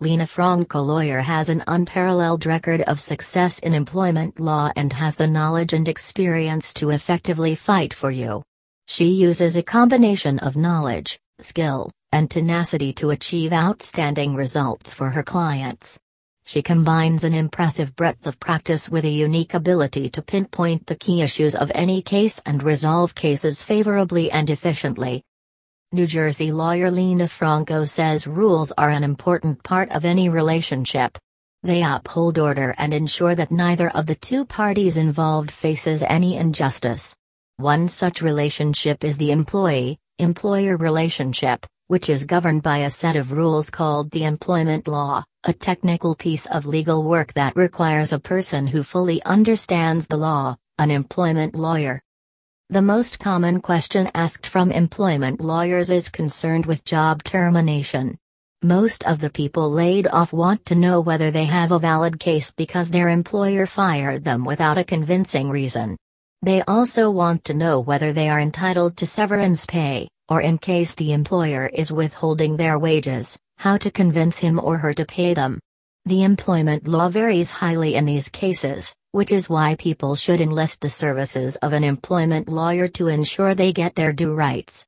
Lena Franco lawyer has an unparalleled record of success in employment law and has the knowledge and experience to effectively fight for you. She uses a combination of knowledge, skill, and tenacity to achieve outstanding results for her clients. She combines an impressive breadth of practice with a unique ability to pinpoint the key issues of any case and resolve cases favorably and efficiently. New Jersey lawyer Lena Franco says rules are an important part of any relationship. They uphold order and ensure that neither of the two parties involved faces any injustice. One such relationship is the employee employer relationship, which is governed by a set of rules called the employment law a technical piece of legal work that requires a person who fully understands the law, an employment lawyer. The most common question asked from employment lawyers is concerned with job termination. Most of the people laid off want to know whether they have a valid case because their employer fired them without a convincing reason. They also want to know whether they are entitled to severance pay, or in case the employer is withholding their wages, how to convince him or her to pay them. The employment law varies highly in these cases, which is why people should enlist the services of an employment lawyer to ensure they get their due rights.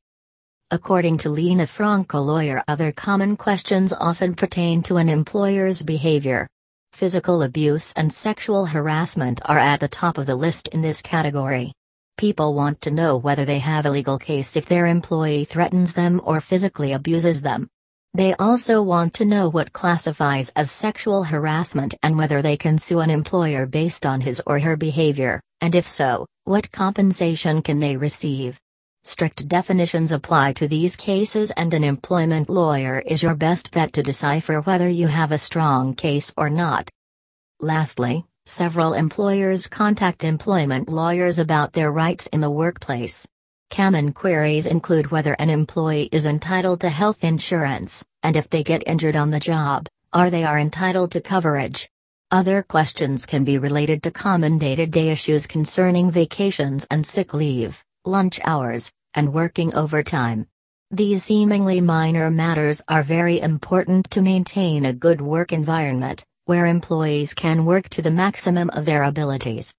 According to Lena Franco lawyer other common questions often pertain to an employer's behavior. Physical abuse and sexual harassment are at the top of the list in this category. People want to know whether they have a legal case if their employee threatens them or physically abuses them. They also want to know what classifies as sexual harassment and whether they can sue an employer based on his or her behavior, and if so, what compensation can they receive. Strict definitions apply to these cases, and an employment lawyer is your best bet to decipher whether you have a strong case or not. Lastly, several employers contact employment lawyers about their rights in the workplace. Common queries include whether an employee is entitled to health insurance, and if they get injured on the job, are they are entitled to coverage. Other questions can be related to common day-to-day issues concerning vacations and sick leave, lunch hours, and working overtime. These seemingly minor matters are very important to maintain a good work environment, where employees can work to the maximum of their abilities.